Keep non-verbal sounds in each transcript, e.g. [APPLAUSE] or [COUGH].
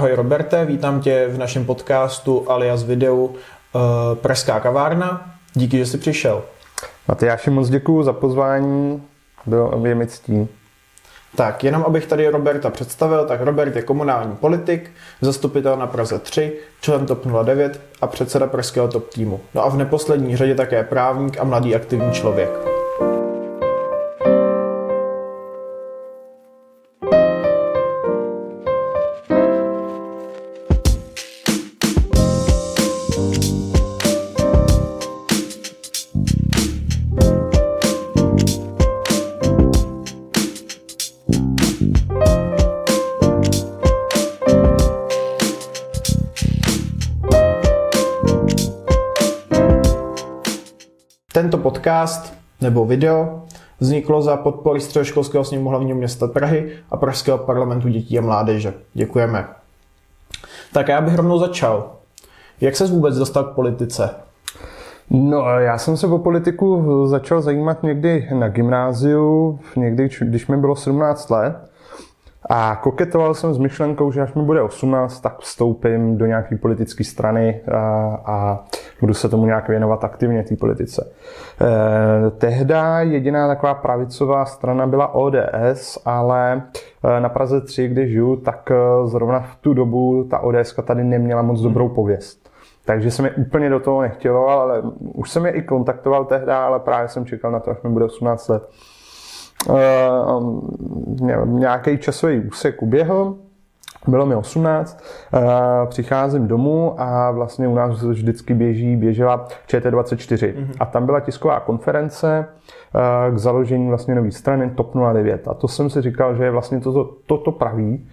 Ahoj Roberte, vítám tě v našem podcastu alias videu uh, Pražská kavárna. Díky, že jsi přišel. Matyáši, moc děkuji za pozvání, bylo je mi ctí. Tak, jenom abych tady Roberta představil, tak Robert je komunální politik, zastupitel na Praze 3, člen TOP 09 a předseda pražského top týmu. No a v neposlední řadě také právník a mladý aktivní člověk. Podcast nebo video vzniklo za podpory Středoškolského sněmu hlavního města Prahy a Pražského parlamentu dětí a mládeže. Děkujeme. Tak já bych rovnou začal. Jak se vůbec dostal k politice? No, já jsem se o politiku začal zajímat někdy na gymnáziu, někdy, když mi bylo 17 let. A koketoval jsem s myšlenkou, že až mi bude 18, tak vstoupím do nějaké politické strany a, a budu se tomu nějak věnovat aktivně té politice. E, tehda jediná taková pravicová strana byla ODS, ale e, na Praze 3, kde žiju, tak zrovna v tu dobu ta ODS tady neměla moc dobrou pověst. Takže se mi úplně do toho nechtělo, ale už jsem je i kontaktoval tehda, ale právě jsem čekal na to, až mi bude 18 let. Uh, nějaký časový úsek uběhl, bylo mi 18, uh, přicházím domů a vlastně u nás vždycky běží, běžela ČT24 mm-hmm. a tam byla tisková konference uh, k založení vlastně nové strany TOP 09 a to jsem si říkal, že je vlastně toto, toto praví.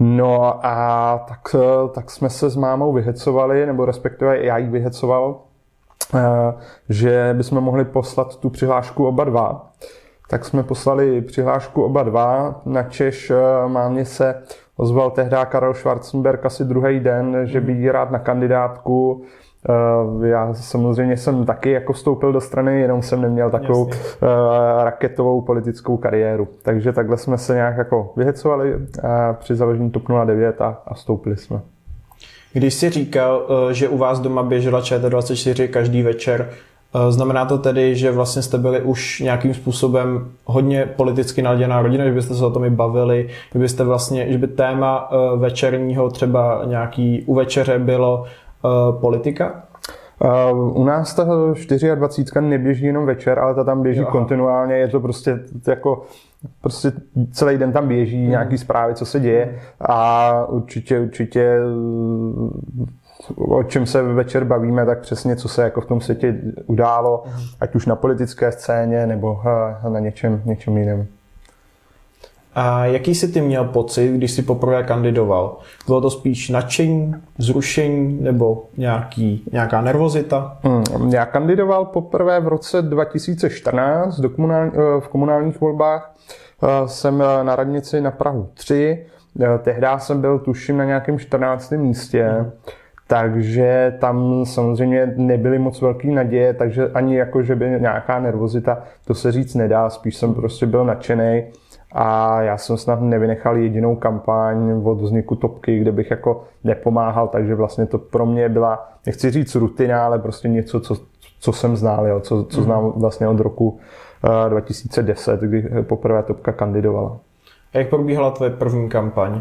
No a tak, tak jsme se s mámou vyhecovali, nebo respektive já jí vyhecoval, že bychom mohli poslat tu přihlášku oba dva tak jsme poslali přihlášku oba dva. Na Češ eh, mámě se ozval tehdy Karel Schwarzenberg asi druhý den, že by jí rád na kandidátku. Eh, já samozřejmě jsem taky jako vstoupil do strany, jenom jsem neměl takovou Jasně. Eh, raketovou politickou kariéru. Takže takhle jsme se nějak jako vyhecovali při založení TOP 09 a, a vstoupili jsme. Když jsi říkal, že u vás doma běžela ČT24 každý večer, znamená to tedy, že vlastně jste byli už nějakým způsobem hodně politicky naladěná rodina, že byste se o tom i bavili, že byste vlastně, že by téma eh, večerního třeba nějaký u večeře bylo eh, politika? U nás ta 24 neběží jenom večer, ale ta tam běží jo, kontinuálně, je to prostě jako prostě celý den tam běží mm. nějaký zprávy, co se děje a určitě, určitě o čem se večer bavíme, tak přesně, co se jako v tom světě událo, mhm. ať už na politické scéně nebo eh, na něčem, něčem jiném. A jaký jsi ty měl pocit, když jsi poprvé kandidoval? Bylo to spíš nadšení, zrušení nebo nějaký, nějaká nervozita? Hmm, já kandidoval poprvé v roce 2014 do komunál, eh, v komunálních volbách. Eh, jsem na radnici na Prahu 3. Tehdy jsem byl tuším na nějakém 14. místě. Hmm takže tam samozřejmě nebyly moc velký naděje, takže ani jako, že by nějaká nervozita, to se říct nedá, spíš jsem prostě byl nadšený a já jsem snad nevynechal jedinou kampaň od vzniku topky, kde bych jako nepomáhal, takže vlastně to pro mě byla, nechci říct rutina, ale prostě něco, co, co jsem znal, jo, co, co znám vlastně od roku 2010, eh, kdy poprvé topka kandidovala. A jak probíhala tvoje první kampaň?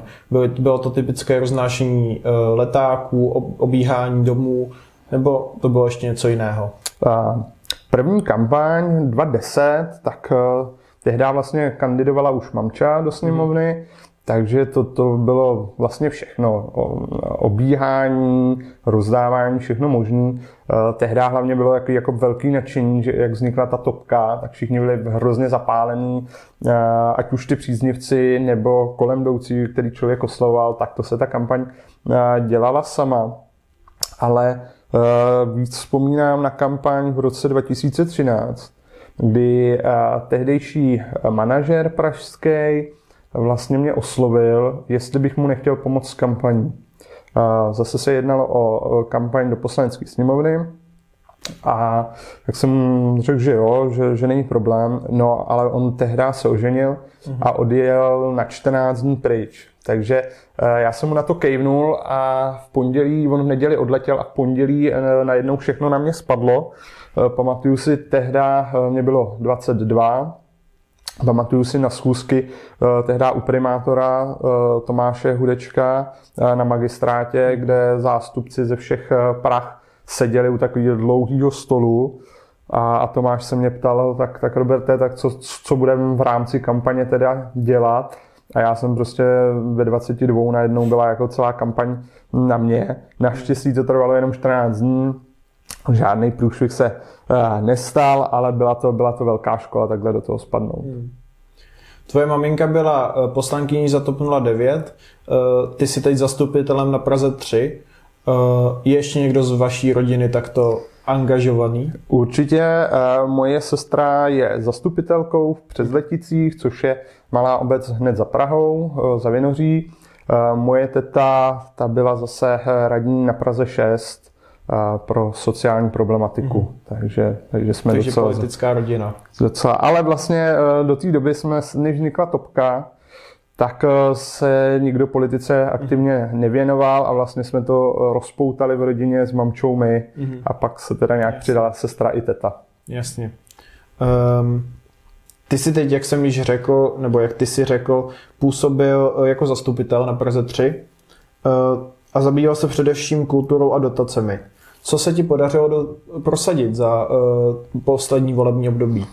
Bylo, to typické roznášení uh, letáků, obíhání domů, nebo to bylo ještě něco jiného? První kampaň 2010, tak uh, tehdy vlastně kandidovala už mamča do sněmovny. Hmm takže to, to bylo vlastně všechno. Obíhání, rozdávání, všechno možné. Eh, tehdy hlavně bylo jako, jako velký nadšení, že jak vznikla ta topka, tak všichni byli hrozně zapálení, eh, ať už ty příznivci nebo kolem jdoucí, který člověk oslovoval, tak to se ta kampaň eh, dělala sama. Ale víc vzpomínám na kampaň v roce 2013, kdy tehdejší manažer pražský vlastně mě oslovil, jestli bych mu nechtěl pomoct s kampaní. Zase se jednalo o kampaň do poslanecké sněmovny a tak jsem řekl, že jo, že, že není problém, no ale on tehdy se oženil a odjel na 14 dní pryč. Takže já jsem mu na to kejvnul a v pondělí, on v neděli odletěl a v pondělí najednou všechno na mě spadlo. Pamatuju si, tehda mě bylo 22, Pamatuju si na schůzky tehdy u primátora Tomáše Hudečka na magistrátě, kde zástupci ze všech prach seděli u takového dlouhého stolu a, a Tomáš se mě ptal, tak, tak Roberte, tak co, co budeme v rámci kampaně teda dělat? A já jsem prostě ve 22 najednou byla jako celá kampaň na mě. Naštěstí to trvalo jenom 14 dní, žádný průšvih se uh, nestal, ale byla to, byla to velká škola takhle do toho spadnout. Hmm. Tvoje maminka byla eh, poslankyní za TOP 09, eh, ty jsi teď zastupitelem na Praze 3. Je ještě někdo z vaší rodiny takto angažovaný? Určitě. Eh, moje sestra je zastupitelkou v Přezleticích, což je malá obec hned za Prahou, eh, za Vinoří. Eh, moje teta, ta byla zase radní na Praze 6 pro sociální problematiku. Mm. Takže, takže jsme takže docela... politická rodina. Docela, ale vlastně do té doby jsme, než vznikla topka, tak eh, se nikdo politice aktivně nevěnoval a vlastně jsme to eh, rozpoutali v rodině s mamčou my mm-hmm. a pak se teda nějak Jasně. přidala sestra i teta. Jasně. Um, ty si teď, jak jsem již řekl, nebo jak ty si řekl, působil eh, jako zastupitel na Praze 3 uh, a zabýval se především kulturou a dotacemi. Co se ti podařilo do, prosadit za uh, poslední volební období?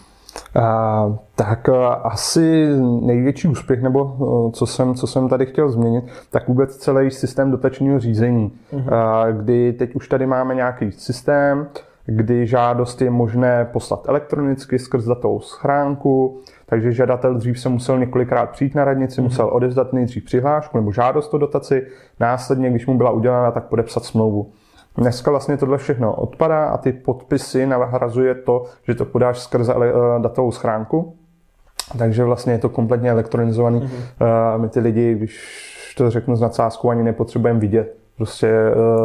A, tak a, asi největší úspěch, nebo co jsem, co jsem tady chtěl změnit, tak vůbec celý systém dotačního řízení, uh-huh. a, kdy teď už tady máme nějaký systém, kdy žádost je možné poslat elektronicky skrz datovou schránku, takže žadatel dřív se musel několikrát přijít na radnici, mm-hmm. musel odezdat nejdřív přihlášku nebo žádost o dotaci, následně, když mu byla udělána, tak podepsat smlouvu. Dneska vlastně tohle všechno odpadá a ty podpisy nahrazuje to, že to podáš skrze eh, datovou schránku. Takže vlastně je to kompletně elektronizovaný. Mm-hmm. My ty lidi, když to řeknu s nadsázkou, ani nepotřebujeme vidět. Prostě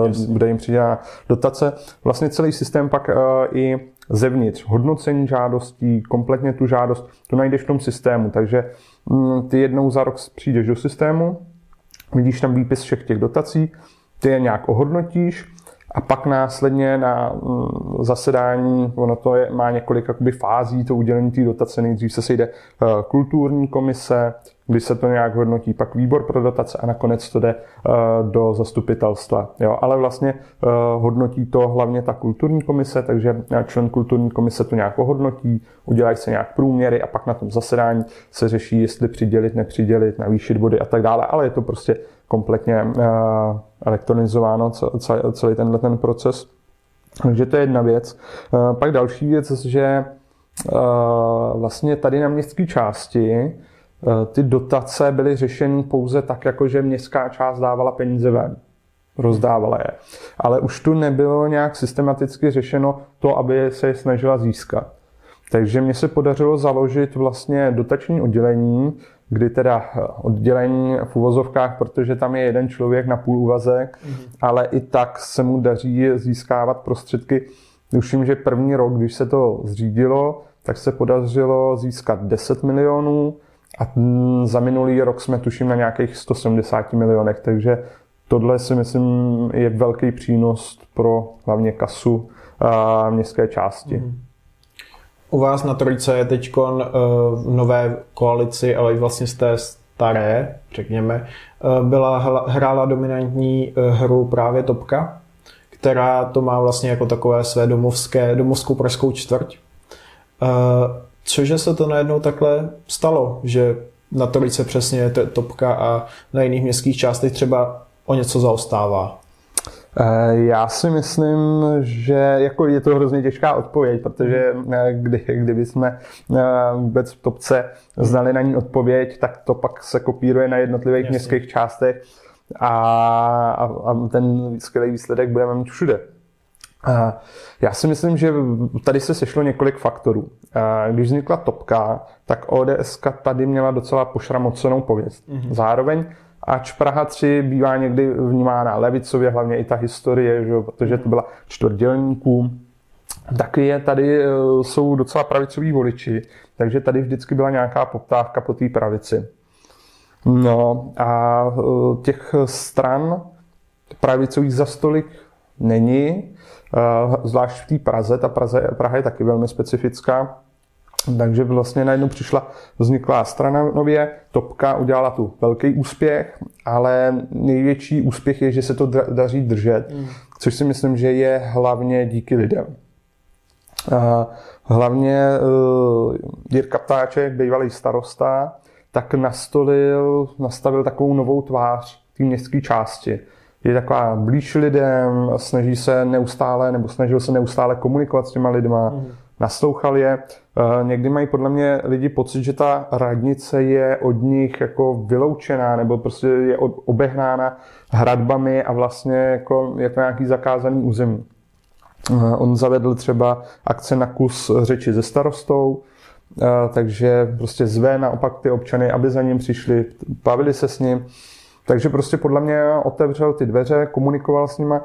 yes. bude jim přidělána dotace. Vlastně celý systém pak i zevnitř, hodnocení žádostí, kompletně tu žádost, to najdeš v tom systému. Takže mm, ty jednou za rok přijdeš do systému, vidíš tam výpis všech těch dotací, ty je nějak ohodnotíš, a pak následně na mm, zasedání, ono to je, má několik jakoby, fází, to udělení té dotace. Nejdřív se sejde eh, kulturní komise, kdy se to nějak hodnotí, pak výbor pro dotace a nakonec to jde eh, do zastupitelstva. Jo, ale vlastně eh, hodnotí to hlavně ta kulturní komise, takže člen kulturní komise to nějak ohodnotí, udělají se nějak průměry a pak na tom zasedání se řeší, jestli přidělit, nepřidělit, navýšit body a tak dále, ale je to prostě kompletně elektronizováno celý tenhle ten proces. Takže to je jedna věc. Pak další věc, že vlastně tady na městské části ty dotace byly řešeny pouze tak, jako že městská část dávala peníze ven. Rozdávala je. Ale už tu nebylo nějak systematicky řešeno to, aby se je snažila získat. Takže mně se podařilo založit vlastně dotační oddělení, kdy teda oddělení v uvozovkách, protože tam je jeden člověk na půl úvazek, mm-hmm. ale i tak se mu daří získávat prostředky. Tuším, že první rok, když se to zřídilo, tak se podařilo získat 10 milionů a za minulý rok jsme tuším na nějakých 170 milionech, takže tohle si myslím je velký přínos pro hlavně kasu a městské části. Mm-hmm. U vás na Trojce je teď uh, nové koalici, ale i vlastně z té staré, řekněme, uh, byla hrála dominantní uh, hru právě Topka, která to má vlastně jako takové své domovské, domovskou pražskou čtvrť. Uh, cože se to najednou takhle stalo, že na Trojce přesně je Topka a na jiných městských částech třeba o něco zaostává? Eh, já si myslím, že jako je to hrozně těžká odpověď, protože eh, kdy, kdyby jsme eh, vůbec v topce znali na ní odpověď, tak to pak se kopíruje na jednotlivých Jasně. městských částech a, a, a ten skvělý výsledek budeme mít všude. Já si myslím, že tady se sešlo několik faktorů. Když vznikla topka, tak ODS tady měla docela pošramocenou pověst. Mm-hmm. Zároveň ač Praha 3 bývá někdy vnímána levicově, hlavně i ta historie, že, protože to byla čtvrtdělníků, taky je tady, e, jsou docela pravicoví voliči, takže tady vždycky byla nějaká poptávka po té pravici. No a těch stran pravicových za stolik není, zvlášť v té Praze. Ta Praze, Praha je taky velmi specifická. Takže vlastně najednou přišla, vznikla strana nově, Topka udělala tu velký úspěch, ale největší úspěch je, že se to daří držet, mm. což si myslím, že je hlavně díky lidem. Hlavně uh, Jirka Ptáček, bývalý starosta, tak nastolil, nastavil takovou novou tvář té městské části. Je taková blíž lidem, snaží se neustále, nebo snažil se neustále komunikovat s těma lidma, mm naslouchal je. Eh, někdy mají podle mě lidi pocit, že ta radnice je od nich jako vyloučená nebo prostě je obehnána hradbami a vlastně jako je to nějaký zakázaný území. Eh, on zavedl třeba akce na kus řeči se starostou, eh, takže prostě zve naopak ty občany, aby za ním přišli, bavili se s ním. Takže prostě podle mě otevřel ty dveře, komunikoval s nima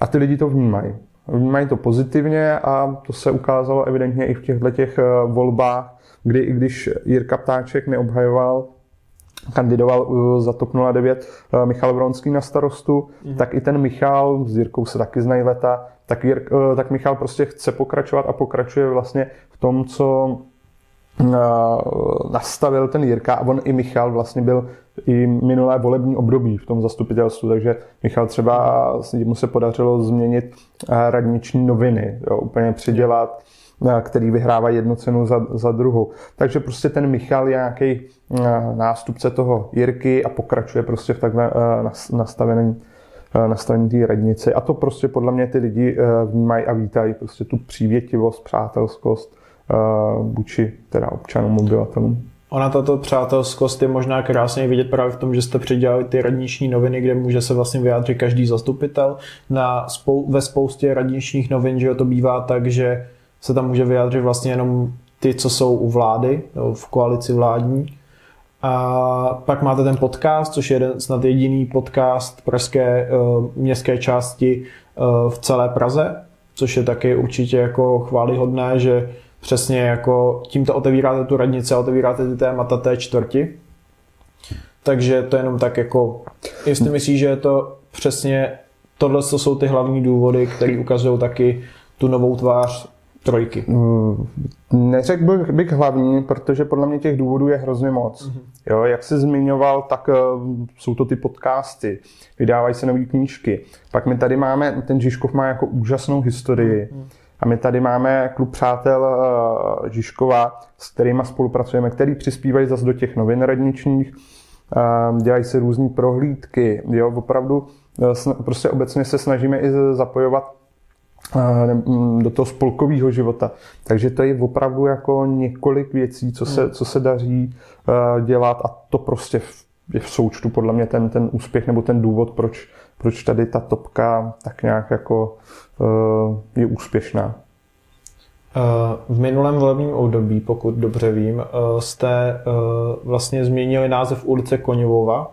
a ty lidi to vnímají vnímají to pozitivně a to se ukázalo evidentně i v těchto těch eh, volbách, kdy i když Jirka Ptáček neobhajoval kandidoval eh, za TOP 09 eh, Michal Vronský na starostu, mm. tak i ten Michal, s Jirkou se taky znají leta, tak, Jirk, tak Michal prostě chce pokračovat a pokračuje vlastně v tom, co nastavil ten Jirka a on i Michal vlastně byl i minulé volební období v tom zastupitelstvu, takže Michal třeba mu se podařilo změnit radniční noviny, jo, úplně přidělat, který vyhrává jednu cenu za, za druhou. Takže prostě ten Michal je nějaký nástupce toho Jirky a pokračuje prostě v takhle nastavení nastavení té radnice. A to prostě podle mě ty lidi vnímají a vítají prostě tu přívětivost, přátelskost vůči teda občanům, obyvatelům. Ona tato přátelskost je možná krásně vidět právě v tom, že jste přidělali ty radniční noviny, kde může se vlastně vyjádřit každý zastupitel. Na spou- ve spoustě radničních novin, že to bývá tak, že se tam může vyjádřit vlastně jenom ty, co jsou u vlády, v koalici vládní. A pak máte ten podcast, což je jeden, snad jediný podcast pražské uh, městské části uh, v celé Praze, což je taky určitě jako chválihodné, že přesně jako tímto otevíráte tu radnici a otevíráte ty témata té čtvrti. Takže to je jenom tak jako, jestli myslíš, že je to přesně, tohle jsou ty hlavní důvody, které ukazují taky tu novou tvář trojky. Mm, neřekl bych, bych hlavní, protože podle mě těch důvodů je hrozně moc. Mm-hmm. Jo, jak jsi zmiňoval, tak uh, jsou to ty podcasty, vydávají se nové knížky. Pak my tady máme, ten Žižkov má jako úžasnou historii. Mm-hmm a my tady máme klub přátel uh, Žižkova, s kterými spolupracujeme, který přispívají zase do těch novin radničních, uh, dělají se různé prohlídky, jo, opravdu uh, prostě obecně se snažíme i zapojovat do toho spolkového života. Takže to je opravdu jako několik věcí, co se, co se daří dělat a to prostě je v součtu podle mě ten, ten úspěch nebo ten důvod, proč, proč tady ta topka tak nějak jako je úspěšná. Eh, v minulém volebním období, pokud dobře vím, eh, jste eh, vlastně změnili název ulice Koněvova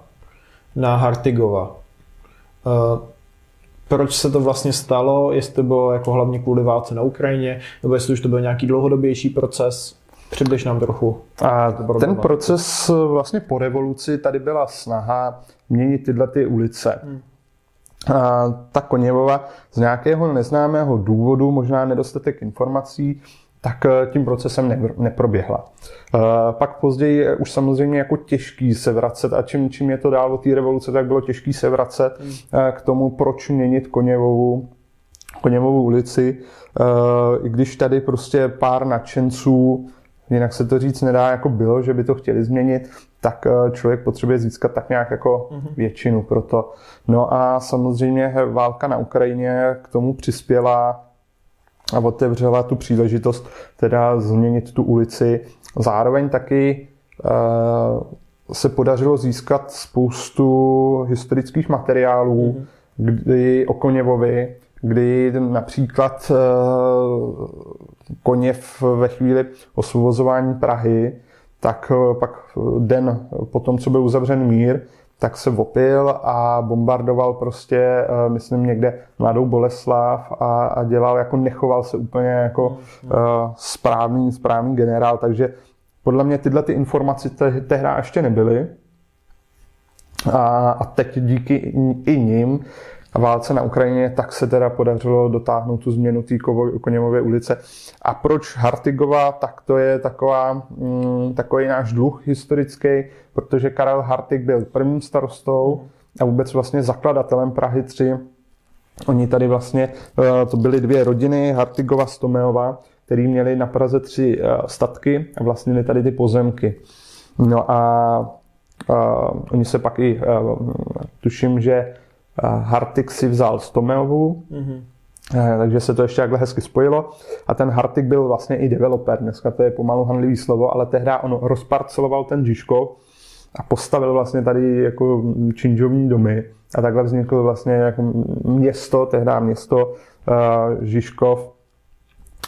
na Hartigova. Proč se to vlastně stalo? Jestli to bylo jako hlavně kvůli válce na Ukrajině, nebo jestli už to byl nějaký dlouhodobější proces? Přibliž nám trochu. A ten proces vlastně po revoluci tady byla snaha měnit tyhle ty ulice. Hmm ta Koněvova z nějakého neznámého důvodu, možná nedostatek informací, tak eh, tím procesem neproběhla. Eh, pak později už samozřejmě jako těžký se vracet a čím, čím je to dál od té revoluce, tak bylo těžký se vracet hmm. eh, k tomu, proč měnit Koněvovu, Koněvovu ulici, i když tady prostě pár nadšenců jinak se to říct nedá, jako bylo, že by to chtěli změnit, tak eh, člověk potřebuje získat tak nějak jako mm-hmm. většinu pro to. No a samozřejmě válka na Ukrajině k tomu přispěla a otevřela tu příležitost teda změnit tu ulici. Zároveň taky uh, se podařilo získat spoustu historických materiálů, mm-hmm. kdy o Koněvovi, kdy například uh, Koněv ve chvíli osvobozování Prahy, tak eh, pak den po tom, co byl uzavřen mír, tak se opil a bombardoval prostě, eh, myslím, někde mladou Boleslav a, a dělal, jako nechoval se úplně jako uh, správný, správný generál, takže podle mě tyhle ty informace te, tehdy ještě nebyly. A, a teď díky i nim válce na Ukrajině, tak se teda podařilo dotáhnout tu změnu té Koněmové ulice. A proč Hartigova, tak to je taková, mm, takový náš dluh historický, protože Karel Hartig byl prvním starostou a vůbec vlastně zakladatelem Prahy 3. Oni tady vlastně, eh, to byly dvě rodiny, Hartigova, Stomeova, který měli na Praze tři eh, statky a vlastnili tady ty pozemky. No a, a oni se pak i, uh, tuším, že Hartik si vzal Stomeovu, mm-hmm. takže se to ještě takhle hezky spojilo. A ten Hartik byl vlastně i developer, dneska to je pomalu handlivý slovo, ale tehdy on rozparceloval ten Žižkov a postavil vlastně tady jako činžovní domy. A takhle vzniklo vlastně jako město, tehdy město uh, Žižkov,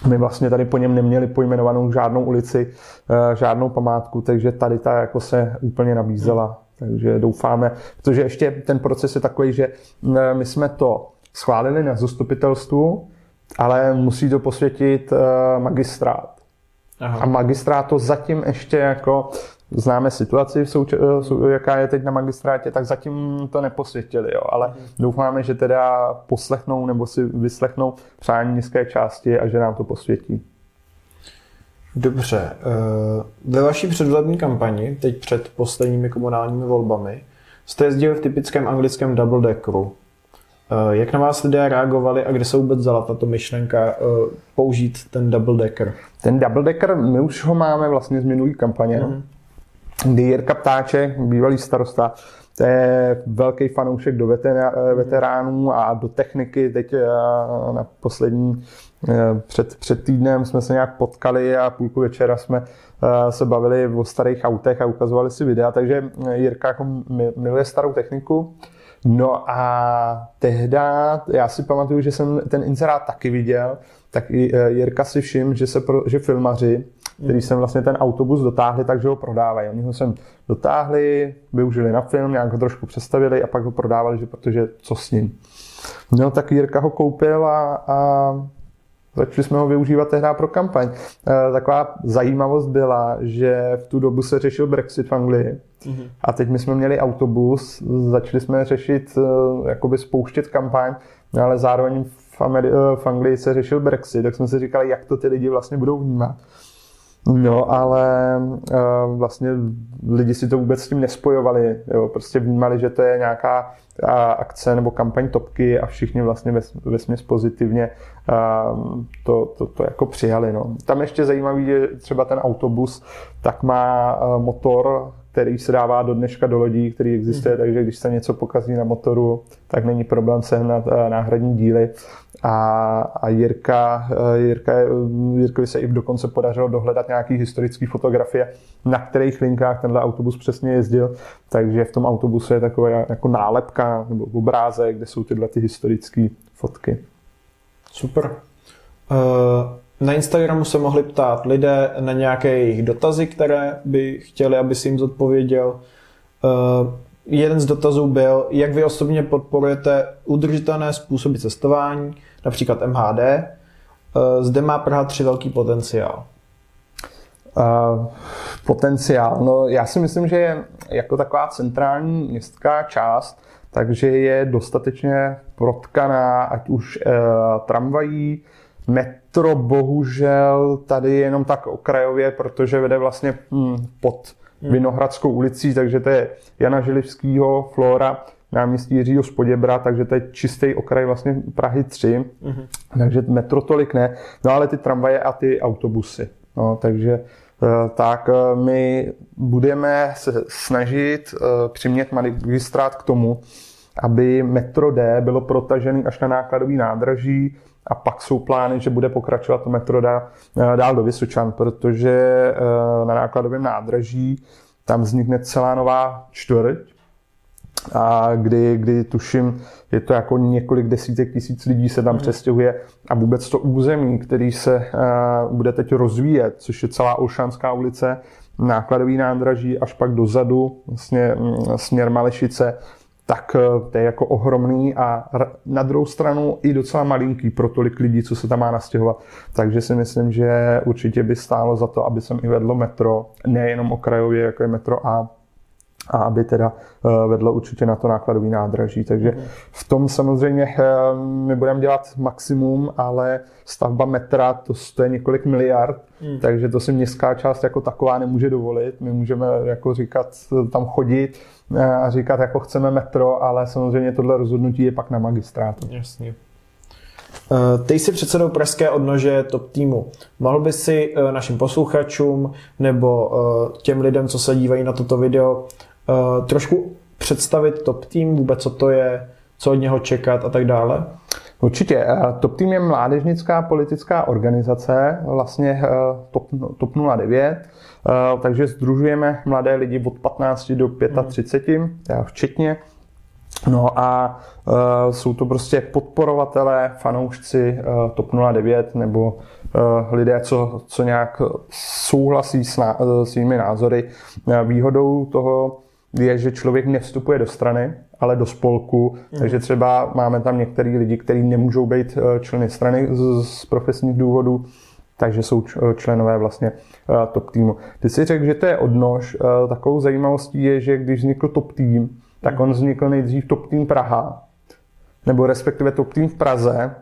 my vlastně tady po něm neměli pojmenovanou žádnou ulici, uh, žádnou památku, takže tady ta jako se úplně nabízela. Takže doufáme, protože ještě ten proces je takový, že my jsme to schválili na zastupitelstvu, ale musí to posvětit eh, magistrát. Aha. A magistrát to zatím ještě jako známe situaci, souč- eh, jaká je teď na magistrátě, tak zatím to neposvětili, jo. ale mhm. doufáme, že teda poslechnou nebo si vyslechnou přání městské části a že nám to posvětí. Dobře. Eh, ve vaší předvolební kampani, teď před posledními komunálními volbami, jste jezdili v typickém anglickém double deckeru. Eh, jak na vás lidé reagovali a kde se vůbec vzala tato myšlenka eh, použít ten double decker? Ten double decker, my už ho máme vlastně z minulý kampaně, mm-hmm. kdy Jirka Ptáček, bývalý starosta, to je velký fanoušek do veteránů a do techniky. Teď na poslední před, před týdnem jsme se nějak potkali a půlku večera jsme eh, se bavili o starých autech a ukazovali si videa, takže eh, Jirka jako miluje starou techniku. No a tehda, já si pamatuju, že jsem ten inzerát taky viděl, tak Jirka si všim, že, se pro, že filmaři, který jsem vlastně ten autobus dotáhli, takže ho prodávají. Oni ho sem dotáhli, využili na film, nějak ho trošku představili a pak ho prodávali, že protože co s ním. No tak Jirka ho koupil a, a Začali jsme ho využívat tehdy pro kampaň. Eh, taková zajímavost byla, že v tu dobu se řešil Brexit v Anglii mm-hmm. a teď my jsme měli autobus, začali jsme řešit, eh, jakoby spouštět kampaň, no ale zároveň v, Ameri- eh, v Anglii se řešil Brexit, tak jsme si říkali, jak to ty lidi vlastně budou vnímat. No, ale uh, vlastně lidi si to vůbec s tím nespojovali. Jo? Prostě vnímali, že to je nějaká uh, akce nebo kampaň topky a všichni vlastně ve, směs pozitivně uh, to, to, to jako přijali. No. Tam ještě zajímavý je třeba ten autobus, tak má uh, motor, který se dává do dneška do lodí, který existuje, mm-hmm. takže když se něco pokazí na motoru, tak není problém sehnat uh, náhradní díly. A, a Jirka, eh, Jirka, Jirkovi se i dokonce podařilo dohledat nějaký historické fotografie, na kterých linkách tenhle autobus přesně jezdil. Takže v tom autobuse je taková jako nálepka nebo obrázek, kde jsou tyhle ty historické fotky. Super. Uh... Na Instagramu se mohli ptát lidé na nějaké jejich dotazy, které by chtěli, aby si jim zodpověděl. Jeden z dotazů byl, jak vy osobně podporujete udržitelné způsoby cestování, například MHD. Eh, zde má Praha 3 velký potenciál. Uh, potenciál. No, já si myslím, že je jako taková centrální městská část, takže je dostatečně protkaná, ať už uh, tramvají, metro bohužel tady je jenom tak okrajově, protože vede vlastně hm, pod hmm. Vinohradskou ulicí, takže to je Jana Želivskýho, Flora, náměstí Jiřího Spoděbra, takže to je čistý okraj vlastně Prahy 3, mm-hmm. takže metro tolik ne, no ale ty tramvaje a ty autobusy, no, takže eh, tak eh, my budeme se snažit eh, přimět magistrát k tomu, aby metro D bylo protažený až na nákladový nádraží a pak jsou plány, že bude pokračovat to metro dál do Vysočan, protože na nákladovém nádraží tam vznikne celá nová čtvrť, a kdy, kdy tuším, je to jako několik desítek tisíc lidí se tam mm. přestěhuje a vůbec to území, který se uh, bude teď rozvíjet, což je celá Olšanská ulice, nákladový nádraží až pak dozadu, vlastně mm, směr Malešice, tak eh, to je jako ohromný a na druhou stranu i docela malinký pro tolik lidí, co se tam má nastěhovat. Takže si myslím, že určitě by stálo za to, aby sem i vedlo metro, nejenom okrajově, jako je metro A, a aby teda eh, vedlo určitě na to nákladový nádraží. Takže v tom samozřejmě eh, my budeme dělat maximum, ale stavba metra to stojí několik miliard, hmm. takže to si městská část jako taková nemůže dovolit. My můžeme jako říkat, tam chodit eh, a říkat, jako chceme metro, ale samozřejmě tohle rozhodnutí je pak na magistrátu. Jasně. Ty jsi předsedou pražské odnože top týmu. Mohl by si našim posluchačům nebo těm lidem, co se dívají na toto video, uh, trošku představit top tým, vůbec co to je, co od něho čekat a tak dále? Určitě. Eh, top Team je mládežnická politická organizace, vlastně eh, TOP, TOP 09, takže združujeme mladé lidi od 15 do 35, hmm. včetně. No a jsou to prostě podporovatelé, fanoušci TOP 09 nebo lidé, co, co nějak souhlasí s ná, svými názory. Výhodou toho je, že člověk nevstupuje do strany, ale do spolku, mm. takže třeba máme tam některý lidi, kteří nemůžou být eh, členy strany z, z profesních důvodů, takže jsou eh, členové vlastně eh, top týmu. Ty si řekl, že to je odnož. Takovou zajímavostí je, že když vznikl top tým, tak on vznikl nejdřív top tým Praha, nebo respektive top tým v Praze,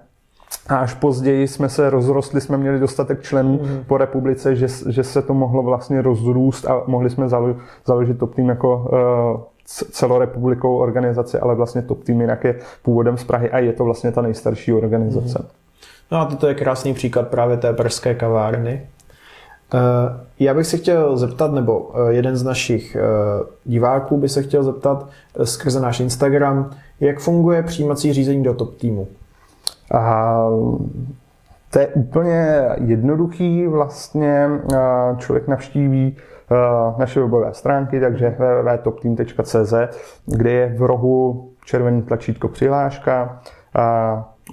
a až později jsme se rozrostli, jsme měli dostatek členů mm. po republice, že, že se to mohlo vlastně rozrůst a mohli jsme zalo, založit Top Team jako uh, celorepublikovou organizaci, ale vlastně Top Team jinak je původem z Prahy a je to vlastně ta nejstarší organizace. Mm. No a toto je krásný příklad právě té pražské kavárny. Uh, já bych se chtěl zeptat, nebo uh, jeden z našich diváků by se chtěl zeptat skrze náš Instagram, jak funguje přijímací řízení do top týmu? A to je úplně jednoduchý, vlastně člověk navštíví naše webové stránky, takže www.topteam.cz, kde je v rohu červený tlačítko přihláška,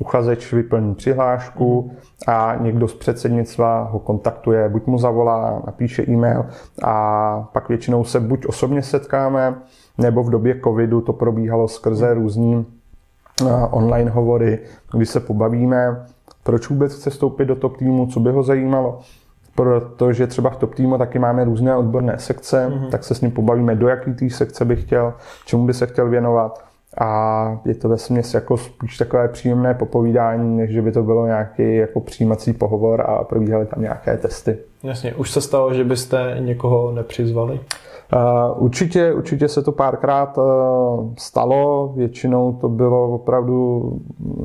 uchazeč vyplní přihlášku a někdo z předsednictva ho kontaktuje, buď mu zavolá, napíše e-mail a pak většinou se buď osobně setkáme, nebo v době covidu to probíhalo skrze různý online hovory, kdy se pobavíme, proč vůbec chce vstoupit do top týmu, co by ho zajímalo, protože třeba v top týmu taky máme různé odborné sekce, mm-hmm. tak se s ním pobavíme, do jaký té sekce by chtěl, čemu by se chtěl věnovat a je to ve směs jako spíš takové příjemné popovídání, než že by to bylo nějaký jako přijímací pohovor a probíhaly tam nějaké testy. Jasně, už se stalo, že byste někoho nepřizvali? Určitě, určitě se to párkrát e, stalo, většinou to bylo opravdu,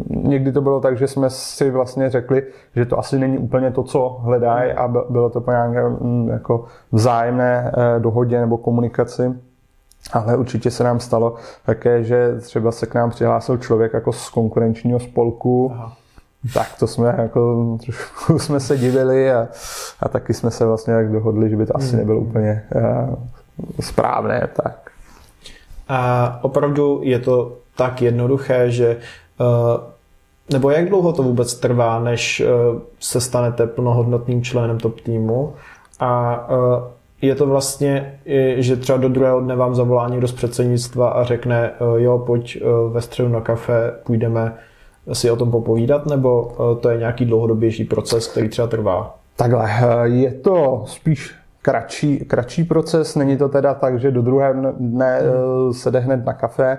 někdy to bylo tak, že jsme si vlastně řekli, že to asi není úplně to, co hledají a bylo to po nějaké mm, jako vzájemné e, dohodě nebo komunikaci. Ale určitě se nám stalo také, že třeba se k nám přihlásil člověk jako z konkurenčního spolku, Aha. Tak to jsme jako trošku [LAUGHS] jsme se divili a, a taky jsme se vlastně tak dohodli, že by to asi hmm. nebylo úplně uh, správné. Tak. A opravdu je to tak jednoduché, že uh, nebo jak dlouho to vůbec trvá, než uh, se stanete plnohodnotným členem top týmu a uh, je to vlastně, že třeba do druhého dne vám zavolá někdo z předsednictva a řekne, jo, pojď ve středu na kafe, půjdeme si o tom popovídat, nebo to je nějaký dlouhodobější proces, který třeba trvá? Takhle, je to spíš kratší, kratší proces, není to teda tak, že do druhého dne hmm. se jde hned na kafe,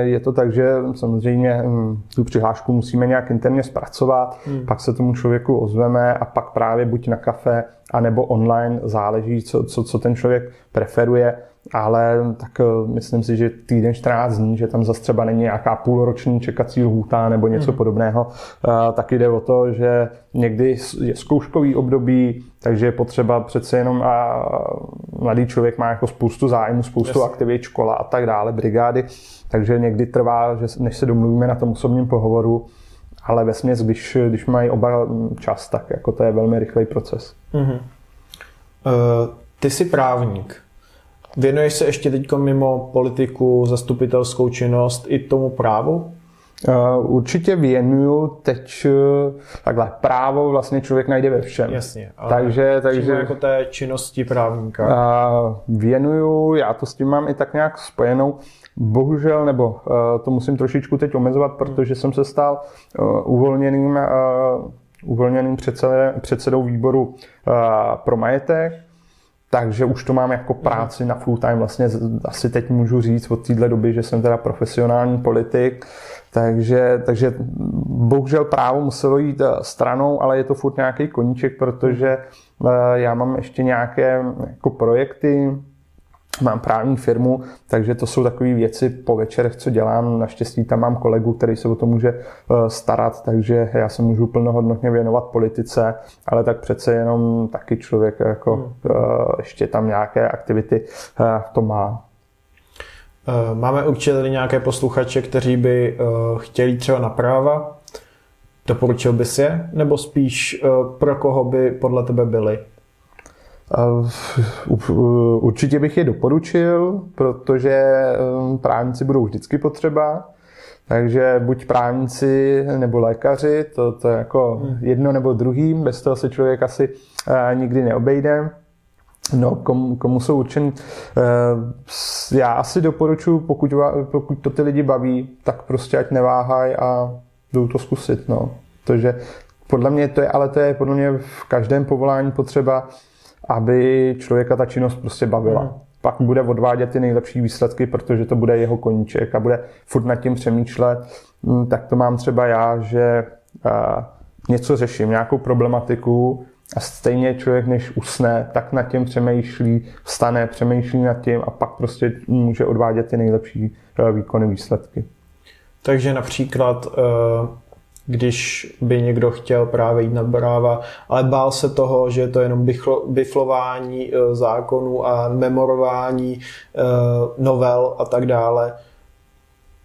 je to tak, že samozřejmě hm, tu přihlášku musíme nějak interně zpracovat, hmm. pak se tomu člověku ozveme a pak právě buď na kafe, anebo online, záleží, co, co, co ten člověk preferuje, ale tak eh, myslím si, že týden 14 dní, že tam zase třeba není nějaká půlroční čekací lhůta nebo něco hmm. podobného, eh, tak jde o to, že někdy je zkouškový období, takže je potřeba přece jenom a mladý člověk má jako spoustu zájmu, spoustu yes. aktivit, škola a tak dále, brigády, takže někdy trvá, že než se domluvíme na tom osobním pohovoru, ale ve směs, když, když mají oba čas, tak jako to je velmi rychlej proces. Mm-hmm. Uh, ty jsi právník. Věnuješ se ještě teď mimo politiku, zastupitelskou činnost i tomu právu? Uh, určitě věnuju teď uh, takhle právo vlastně člověk najde ve všem. Jasně. Ale takže, takže jako té činnosti právníka. Uh, věnuju, já to s tím mám i tak nějak spojenou. Bohužel, nebo to musím trošičku teď omezovat, protože jsem se stal uvolněným, uvolněným předsedou, výboru pro majetek takže už to mám jako práci na full time. Vlastně asi teď můžu říct od téhle doby, že jsem teda profesionální politik, takže, takže bohužel právo muselo jít eh, stranou, ale je to furt nějaký koníček, protože eh, já mám ještě nějaké jako projekty, mám právní firmu, takže to jsou takové věci po večerech, co dělám. Naštěstí tam mám kolegu, který se o to může eh, starat, takže já se můžu plnohodnotně věnovat politice, ale tak přece jenom taky člověk jako hmm. ještě tam nějaké aktivity v tom má. Máme určitě tady nějaké posluchače, kteří by chtěli třeba na práva. Doporučil bys je? Nebo spíš pro koho by podle tebe byli? Určitě bych je doporučil, protože um, právníci budou vždycky potřeba. Takže buď právníci nebo lékaři, to, to je jako hmm. jedno nebo druhý, bez toho se člověk asi uh, nikdy neobejde. No, komu, komu jsou určen? Uh, já asi doporučuji, pokud, pokud to ty lidi baví, tak prostě ať neváhají a jdou to zkusit. No. Protože podle mě to je, ale to je podle mě v každém povolání potřeba aby člověka ta činnost prostě bavila. Mm. Pak bude odvádět ty nejlepší výsledky, protože to bude jeho koníček a bude furt nad tím přemýšlet. Mm, tak to mám třeba já, že něco řeším, nějakou problematiku a stejně člověk, než usne, tak nad tím přemýšlí, vstane, přemýšlí nad tím a pak prostě může odvádět ty nejlepší výkony, výsledky. Takže například když by někdo chtěl právě jít na bráva, ale bál se toho, že je to jenom biflování e, zákonů a memorování e, novel a tak dále.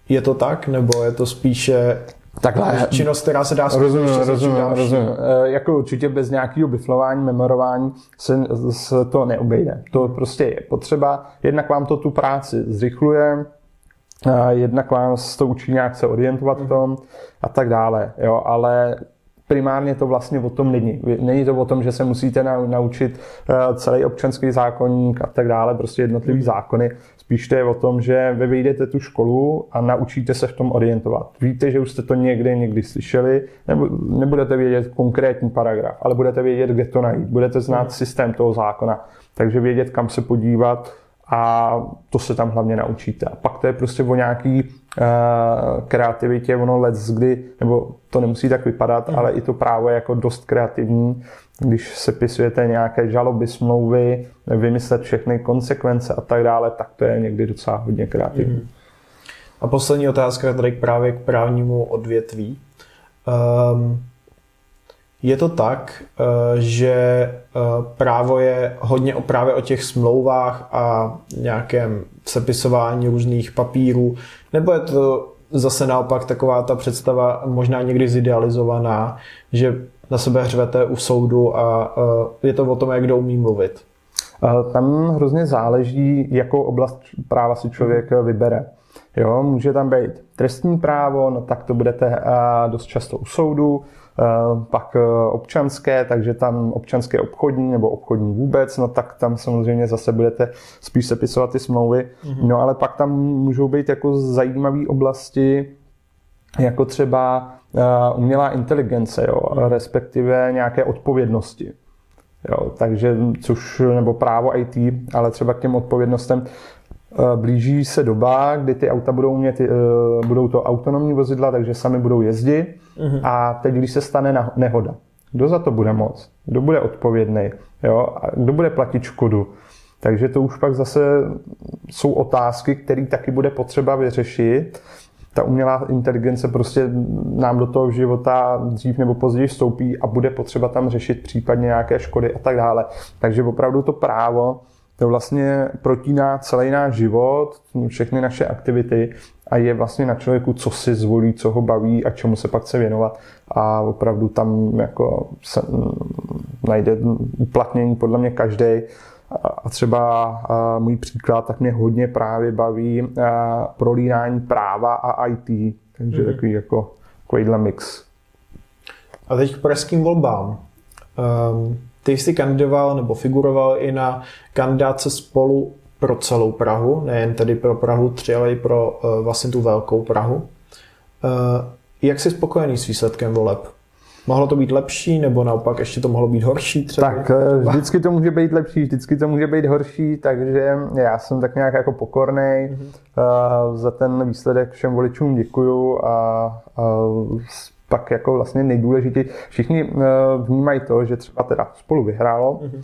Je to tak, nebo je to spíše Takhle, činnost, která se dá rozumím, rozumím, rozumím. E, jako určitě bez nějakého biflování, memorování se, se to neobejde. To prostě je potřeba. Jednak vám to tu práci zrychluje, jednak vás to učí nějak se orientovat v tom a tak dále. Jo, ale primárně to vlastně o tom není. Není to o tom, že se musíte naučit eh, celý občanský zákonník a tak dále, prostě jednotlivý zákony. Spíš to je o tom, že vy vyjdete tu školu a naučíte se v tom orientovat. Víte, že už jste to někdy, někdy slyšeli, nebo nebudete vědět konkrétní paragraf, ale budete vědět, kde to najít. Budete znát systém toho zákona, takže vědět, kam se podívat, a to se tam hlavně naučíte. A pak to je prostě o nějaký uh, kreativitě, ono let kdy, nebo to nemusí tak vypadat, mm. ale i to právo je jako dost kreativní, když se pisujete nějaké žaloby, smlouvy, vymyslet všechny konsekvence a tak dále, tak to je někdy docela hodně kreativní. Mm. A poslední otázka tady právě k právnímu odvětví. Um, je to tak, eh, že eh, právo je hodně o právě o těch smlouvách a nějakém sepisování různých papírů, nebo je to zase naopak taková ta představa možná někdy zidealizovaná, že na sebe hřvete u soudu a eh, je to o tom, jak kdo umí mluvit? Tam hrozně záleží, jakou oblast práva si člověk vybere. Jo, může tam být trestní právo, no tak to budete dost často u soudu, pak eh, občanské, takže tam občanské obchodní nebo obchodní vůbec, no tak tam samozřejmě zase budete spíš sepisovat ty smlouvy. Mm-hmm. No ale pak tam můžou být jako zajímavé oblasti, jako třeba uh, umělá inteligence, jo, mm. respektive nějaké odpovědnosti. Jo, takže, což, nebo právo IT, ale třeba k těm odpovědnostem, blíží se doba, kdy ty auta budou mít, budou to autonomní vozidla, takže sami budou jezdit Mm-hmm. A teď, když se stane nehoda, kdo za to bude moc? Kdo bude odpovědný? Jo? A kdo bude platit škodu? Takže to už pak zase jsou otázky, které taky bude potřeba vyřešit. Ta umělá inteligence prostě nám do toho života dřív nebo později vstoupí a bude potřeba tam řešit případně nějaké škody a tak dále. Takže opravdu to právo to vlastně protíná celý náš život, všechny naše aktivity a je vlastně na člověku, co si zvolí, co ho baví a čemu se pak chce věnovat a opravdu tam jako se najde uplatnění podle mě každý. A třeba můj příklad, tak mě hodně právě baví prolínání práva a IT, takže mm-hmm. takový jako takovýhle mix. A teď k pražským volbám. Um, ty jsi kandidoval nebo figuroval i na kandidáce spolu pro celou Prahu, nejen tedy pro Prahu 3, ale i pro uh, vlastně tu velkou Prahu. Uh, jak jsi spokojený s výsledkem voleb? Mohlo to být lepší, nebo naopak ještě to mohlo být horší třeba? Tak eh, vždycky to může být lepší, vždycky to může být horší, takže já jsem tak nějak jako pokorný. Mm-hmm. Za ten výsledek všem voličům děkuju a, a pak jako vlastně nejdůležitější, všichni uh, vnímají to, že třeba teda spolu vyhrálo, mm-hmm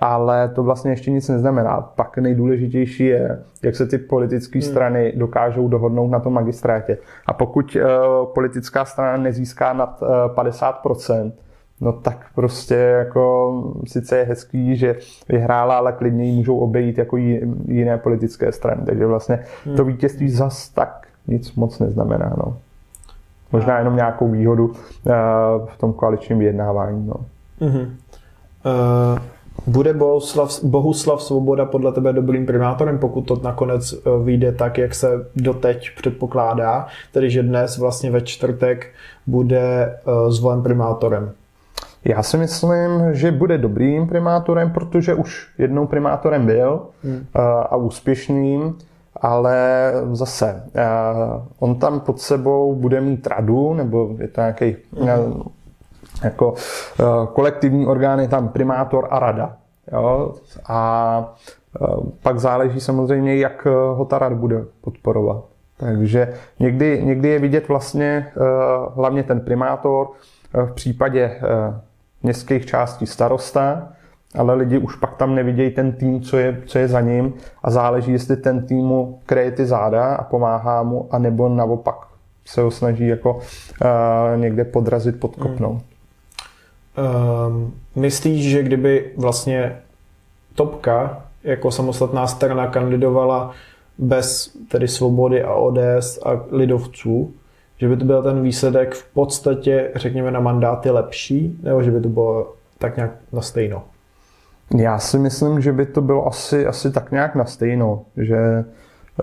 ale to vlastně ještě nic neznamená. Pak nejdůležitější je, jak se ty politické hmm. strany dokážou dohodnout na tom magistrátě. A pokud uh, politická strana nezíská nad uh, eh, 50%, no tak prostě jako sice je hezký, že vyhrála, ale klidně ji můžou obejít jako jiné politické strany. Takže vlastně to vítězství zas tak nic moc neznamená. No. Možná jenom nějakou výhodu uh, v tom koaličním vyjednávání. No. Mm-hmm. Uh... Bude Bohuslav, Bohuslav Svoboda podle tebe dobrým primátorem, pokud to nakonec eh, vyjde tak, jak se doteď předpokládá, tedy že dnes vlastně ve čtvrtek bude eh, zvolen primátorem? Já si myslím, že bude dobrým primátorem, protože už jednou primátorem byl hmm. Eh, a úspěšným, ale zase on tam pod sebou bude mít radu, nebo je to nějaký hmm jako eh, kolektivní orgán je tam primátor a rada. Jo? A eh, pak záleží samozřejmě, jak eh, ho ta rada bude podporovat. Takže někdy, někdy je vidět vlastně hlavně ten primátor, v případě městských částí starosta, ale lidi už pak tam nevidějí ten tým, co je, co je za ním a záleží, jestli ten tým mu kryje ty záda a pomáhá mu, anebo naopak se ho snaží jako uh, někde podrazit, podkopnout. Hmm. Um, myslíš, že kdyby vlastně Topka jako samostatná strana kandidovala bez tedy svobody a ODS a lidovců, že by to byl ten výsledek v podstatě, řekněme, na mandáty lepší, nebo že by to bylo tak nějak na stejno? Já si myslím, že by to bylo asi, asi tak nějak na stejno, že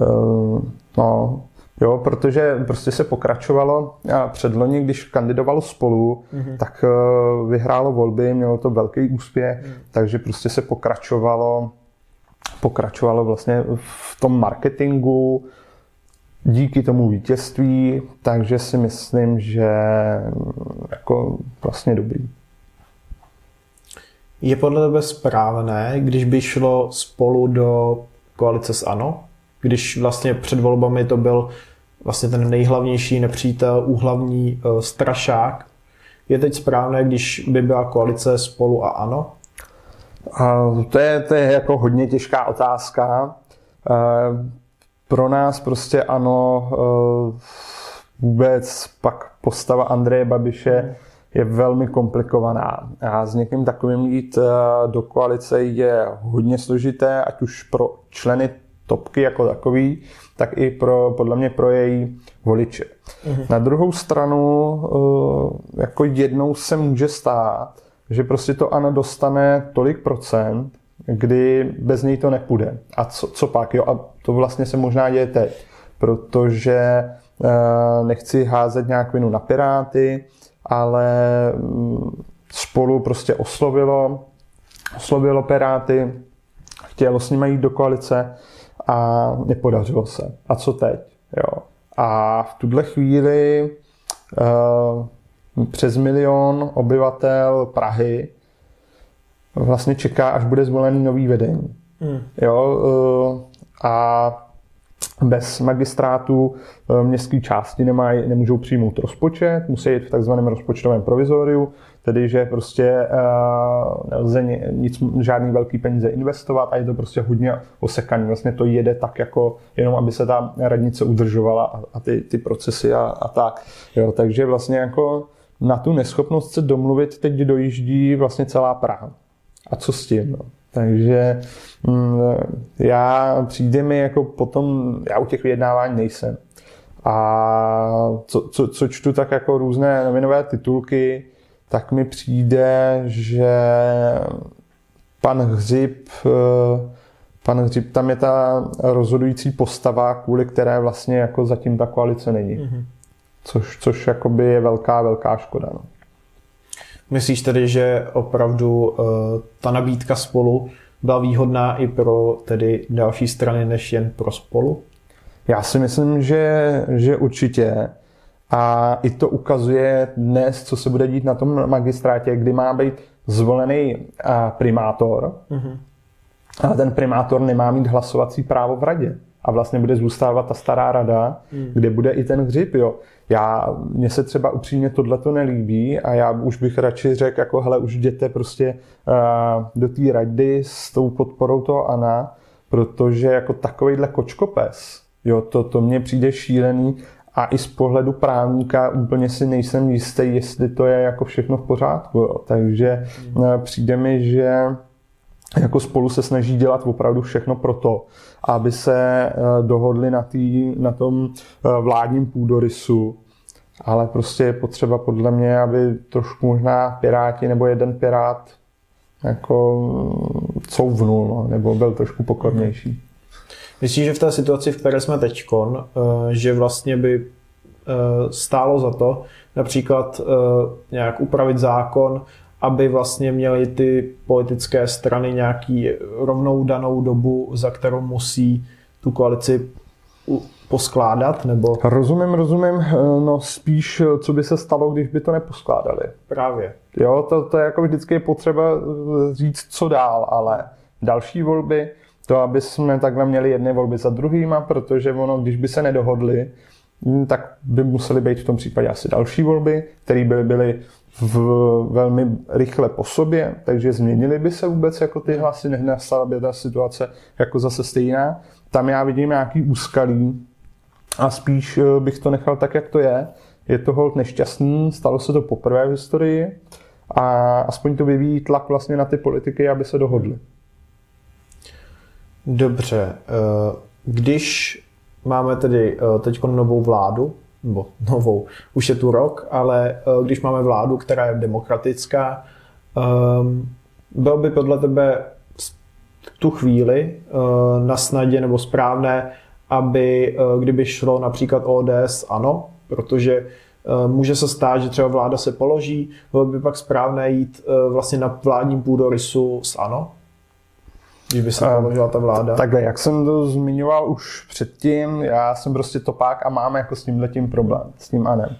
uh, no, Jo, protože prostě se pokračovalo a předloni, když kandidovalo spolu, mm-hmm. tak uh, vyhrálo volby, mělo to velký úspěch, mm. takže prostě se pokračovalo pokračovalo vlastně v tom marketingu díky tomu vítězství, takže si myslím, že jako vlastně dobrý. Je podle tebe správné, když by šlo spolu do koalice s ANO? když vlastně před volbami to byl vlastně ten nejhlavnější nepřítel, úhlavní uh, strašák. Je teď správné, když by byla koalice spolu a ano? To, je, to je jako hodně těžká otázka. Uh, pro nás prostě ano, uh, vůbec pak postava Andreje Babiše je velmi komplikovaná. A s někým takovým jít do koalice je hodně složité, ať už pro členy topky jako takový, tak i pro, podle mě pro její voliče. Mm-hmm. Na druhou stranu, eh, jako jednou se může stát, že prostě to ANO dostane tolik procent, kdy bez něj to nepůjde. A co, co pak? Jo? A to vlastně se možná děje teď, protože eh, nechci házet nějak vinu na Piráty, ale mm, spolu prostě oslovilo, oslovilo Piráty, chtělo s nimi jít do koalice, a nepodařilo se. A co teď? Jo. A v tuhle chvíli uh, přes milion obyvatel Prahy vlastně čeká, až bude zvolený nový vedení. Hmm. Jo, uh, a bez magistrátu eh, městské části nemají, nemůžou přijmout rozpočet, musí jít v takzvaném rozpočtovém provizoriu, tedy že prostě uh, nelze nic, žádný velký peníze investovat a je to prostě hodně osekaný. Vlastně to jede tak jako jenom, aby se ta radnice udržovala a, a ty, ty procesy a, a tak. Jo, takže vlastně jako na tu neschopnost se domluvit teď dojíždí vlastně celá Praha. A co s tím? No? Takže mm, já přijde mi jako potom, já u těch vyjednávání nejsem. A co, co, co čtu tak jako různé novinové titulky, tak mi přijde, že pan Hřib, pan Hřib, tam je ta rozhodující postava, kvůli které vlastně jako zatím ta koalice není. Mm-hmm. Což, což jakoby je velká, velká škoda. No. Myslíš tedy, že opravdu uh, ta nabídka spolu byla výhodná i pro tedy další strany, než jen pro spolu? Já si myslím, že, že určitě. A i to ukazuje dnes, co se bude dít na tom magistrátě, kdy má být zvolený primátor. Mm-hmm. A ten primátor nemá mít hlasovací právo v radě. A vlastně bude zůstávat ta stará rada, mm. kde bude i ten hřib. Jo. Já, mně se třeba upřímně tohle to nelíbí a já už bych radši řekl, jako hele, už jděte prostě uh, do té rady s tou podporou toho Ana, protože jako takovejhle kočkopes, jo, to, to mně přijde šílený a i z pohledu právníka úplně si nejsem jistý, jestli to je jako všechno v pořádku. Jo. Takže mm. přijde mi, že jako spolu se snaží dělat opravdu všechno pro to, aby se eh, dohodli na, tý, na tom eh, vládním půdorysu, ale prostě je potřeba podle mě, aby trošku možná Piráti nebo jeden Pirát jako mm, couvnul, no, nebo byl trošku pokornější. Myslíš, že v té situaci, v které jsme teď, eh, že vlastně by stálo za to například nějak upravit zákon, aby vlastně měly ty politické strany nějaký rovnou danou dobu, za kterou musí tu koalici poskládat, nebo... Rozumím, rozumím, no spíš, co by se stalo, když by to neposkládali. Právě. Jo, to, to je jako vždycky potřeba říct, co dál, ale další volby, to, aby jsme takhle měli jedny volby za druhýma, protože ono, když by se nedohodli, tak by museli být v tom případě asi další volby, které by byly v, velmi rychle po sobě, takže změnily by se vůbec jako ty hlasy, nastala by ta situace jako zase stejná. Tam já vidím nějaký úskalí a spíš eh, bych to nechal tak, jak to je. Je to hold nešťastný, stalo se to poprvé v historii a aspoň to vyvíjí tlak vlastně na ty politiky, aby se dohodli. Dobře, eh, když máme tedy eh, teď novou vládu, nebo novou, už je tu rok, ale eh, když máme vládu, která je demokratická, um, byl by podle tebe tu chvíli uh, na snadě nebo správné, aby kdyby šlo například ODS ano, protože může se stát, že třeba vláda se položí, bylo by pak správné jít vlastně na vládním půdorysu s ano? Když by se položila ta vláda? Takhle, jak jsem to zmiňoval už předtím, já jsem prostě topák a mám jako s tím letím problém, s tím anem.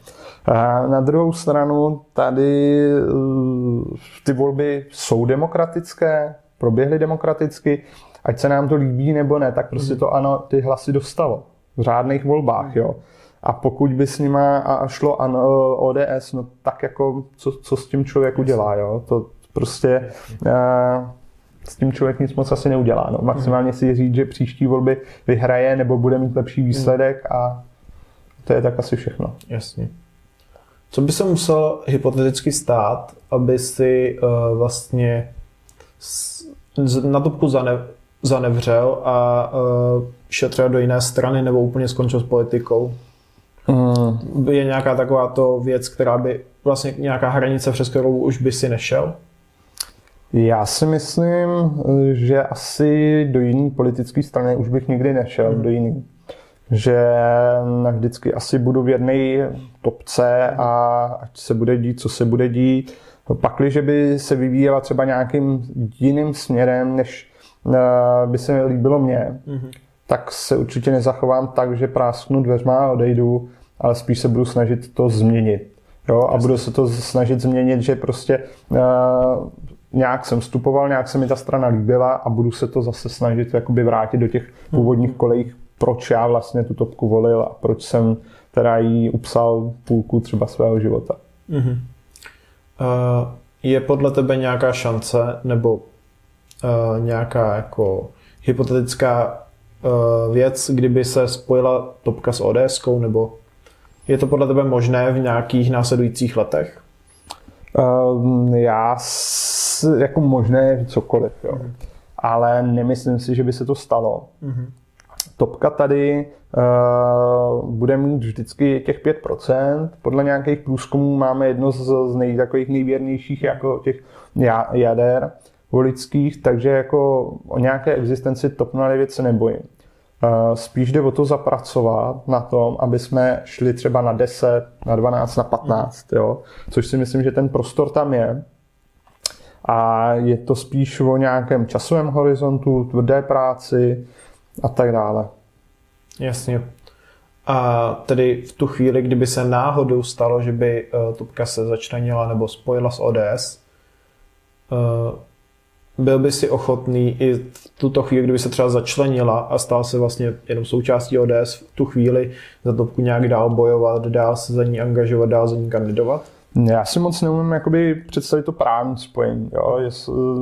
Na druhou stranu tady eh, ty volby jsou demokratické, proběhly demokraticky, ať se nám to líbí nebo ne, tak prostě mhm. to ano, ty hlasy dostalo v řádných volbách, jo. A pokud by s nima a šlo ano, ODS, no tak jako co, co s tím člověk udělá, jo. To prostě... Uh, s tím člověk nic moc asi neudělá. No. Maximálně si říct, že příští volby vyhraje nebo bude mít lepší výsledek a to je tak asi všechno. Jasně. Co by se muselo hypoteticky stát, aby si uh, vlastně na topku zane, zanevřel a uh, šel třeba do jiné strany nebo úplně skončil s politikou? Mm. Je nějaká taková to věc, která by vlastně nějaká hranice, přes kterou už by si nešel? Já si myslím, že asi do jiný politické strany už bych nikdy nešel, hmm. do jiný. Že vždycky asi budu v jedné topce a ať se bude dít, co se bude dít. Pakliže by se vyvíjela třeba nějakým jiným směrem, než eh, by se líbilo mně, hmm. tak se určitě nezachovám tak, že prásknu dveřma a odejdu, ale spíš se budu snažit to změnit. Jo, a budu se to snažit změnit, že prostě uh, nějak jsem vstupoval, nějak se mi ta strana líbila a budu se to zase snažit jakoby vrátit do těch původních kolejích, proč já vlastně tu topku volil a proč jsem teda jí upsal půlku třeba svého života. Mm-hmm. Uh, je podle tebe nějaká šance nebo uh, nějaká jako hypotetická uh, věc, kdyby se spojila topka s ods nebo je to podle tebe možné v nějakých následujících letech? Uh, já s, jako možné cokoliv, jo. Mm. Ale nemyslím si, že by se to stalo. Mm. Topka tady uh, bude mít vždycky těch 5%. Podle nějakých průzkumů máme jedno z, z nej, takových nejvěrnějších jako těch jader volických, takže jako o nějaké existenci TOP 09 se nebojím. Uh, spíš jde o to zapracovat na tom, aby jsme šli třeba na 10, na 12, na 15, jo? což si myslím, že ten prostor tam je. A je to spíš o nějakém časovém horizontu, tvrdé práci a tak dále. Jasně. A tedy v tu chvíli, kdyby se náhodou stalo, že by Topka se začlenila nebo spojila s ODS, byl by si ochotný i v tuto chvíli, kdyby se třeba začlenila a stal se vlastně jenom součástí ODS v tu chvíli za Topku nějak dál bojovat, dál se za ní angažovat, dál za ní kandidovat? Já si moc neumím jakoby představit to právní spojení, jo?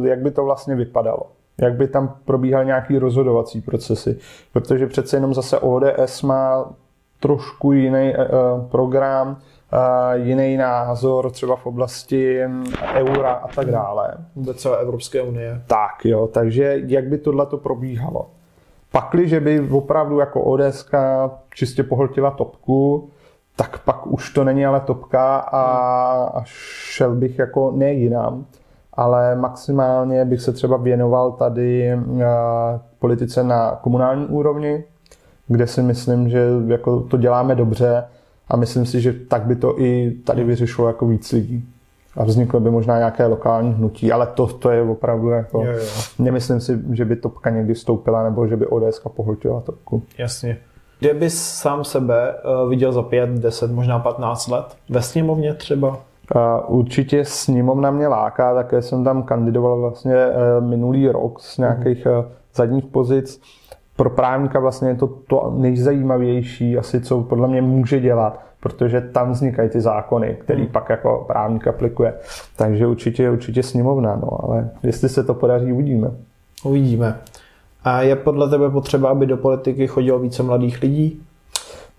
jak by to vlastně vypadalo. Jak by tam probíhal nějaký rozhodovací procesy. Protože přece jenom zase ODS má trošku jiný uh, program, jiný názor třeba v oblasti eura a tak dále. Vůbec celé Evropské unie. Tak jo, takže jak by tohle to probíhalo? Pakli, že by opravdu jako ODS čistě pohltila topku, tak pak už to není ale topka a, a šel bych jako ne jinam, ale maximálně bych se třeba věnoval tady politice na komunální úrovni, kde si myslím, že jako to děláme dobře a myslím si, že tak by to i tady hmm. vyřešilo jako víc lidí. A vzniklo by možná nějaké lokální hnutí, ale to, to je opravdu jako... Jo, jo. Nemyslím si, že by topka někdy stoupila nebo že by ODS pohltila topku. Jasně. Kde bys sám sebe uh, viděl za 5, 10, možná 15 let? Ve sněmovně třeba? Uh, určitě sněmovna mě láká, také jsem tam kandidoval vlastně uh, minulý rok z nějakých uh, zadních pozic pro právníka vlastně je to to nejzajímavější asi, co podle mě může dělat, protože tam vznikají ty zákony, který hmm. pak jako právník aplikuje. Takže určitě, určitě sněmovna, no, ale jestli se to podaří, uvidíme. Uvidíme. A je podle tebe potřeba, aby do politiky chodilo více mladých lidí?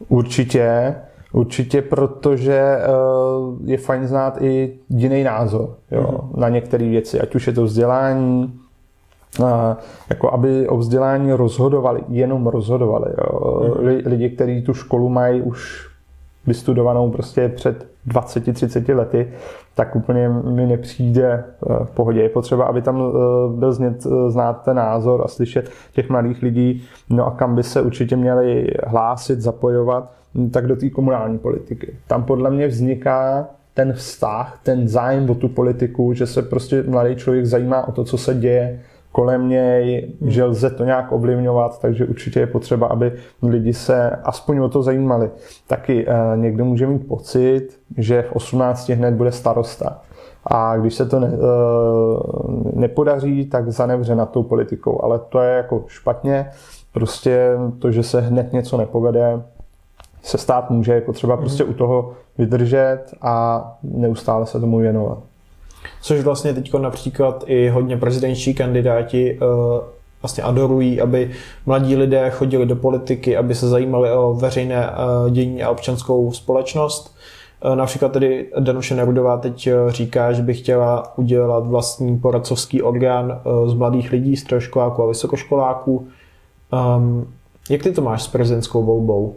Určitě, určitě, protože eh, je fajn znát i jiný názor jo, mm-hmm. na některé věci, ať už je to vzdělání, jako aby o vzdělání rozhodovali, jenom rozhodovali. Jo. Mhm. Lidi, kteří tu školu mají už vystudovanou prostě před 20-30 lety, tak úplně mi nepřijde eh, v pohodě. Je potřeba, aby tam eh, byl znět, eh, znát ten názor a slyšet těch mladých lidí, no a kam by se určitě měli hlásit, zapojovat, tak do té komunální politiky. Tam podle mě vzniká ten vztah, ten zájem o tu politiku, že se prostě mladý člověk zajímá o to, co se děje kolem něj, že lze to nějak ovlivňovat, takže určitě je potřeba, aby lidi se aspoň o to zajímali. Taky eh, někdo může mít pocit, že v 18 hned bude starosta. A když se to ne, eh, nepodaří, tak zanevře nad tou politikou. Ale to je jako špatně. Prostě to, že se hned něco nepovede, se stát může, je potřeba prostě u toho vydržet a neustále se tomu věnovat. Což vlastně teď například i hodně prezidentští kandidáti uh, vlastně adorují, aby mladí lidé chodili do politiky, aby se zajímali o veřejné uh, dění a občanskou společnost. Uh, například tedy Danuše Nerudová teď říká, že by chtěla udělat vlastní poradcovský orgán z mladých lidí, středoškoláků a vysokoškoláků. Um, jak ty to máš s prezidentskou volbou?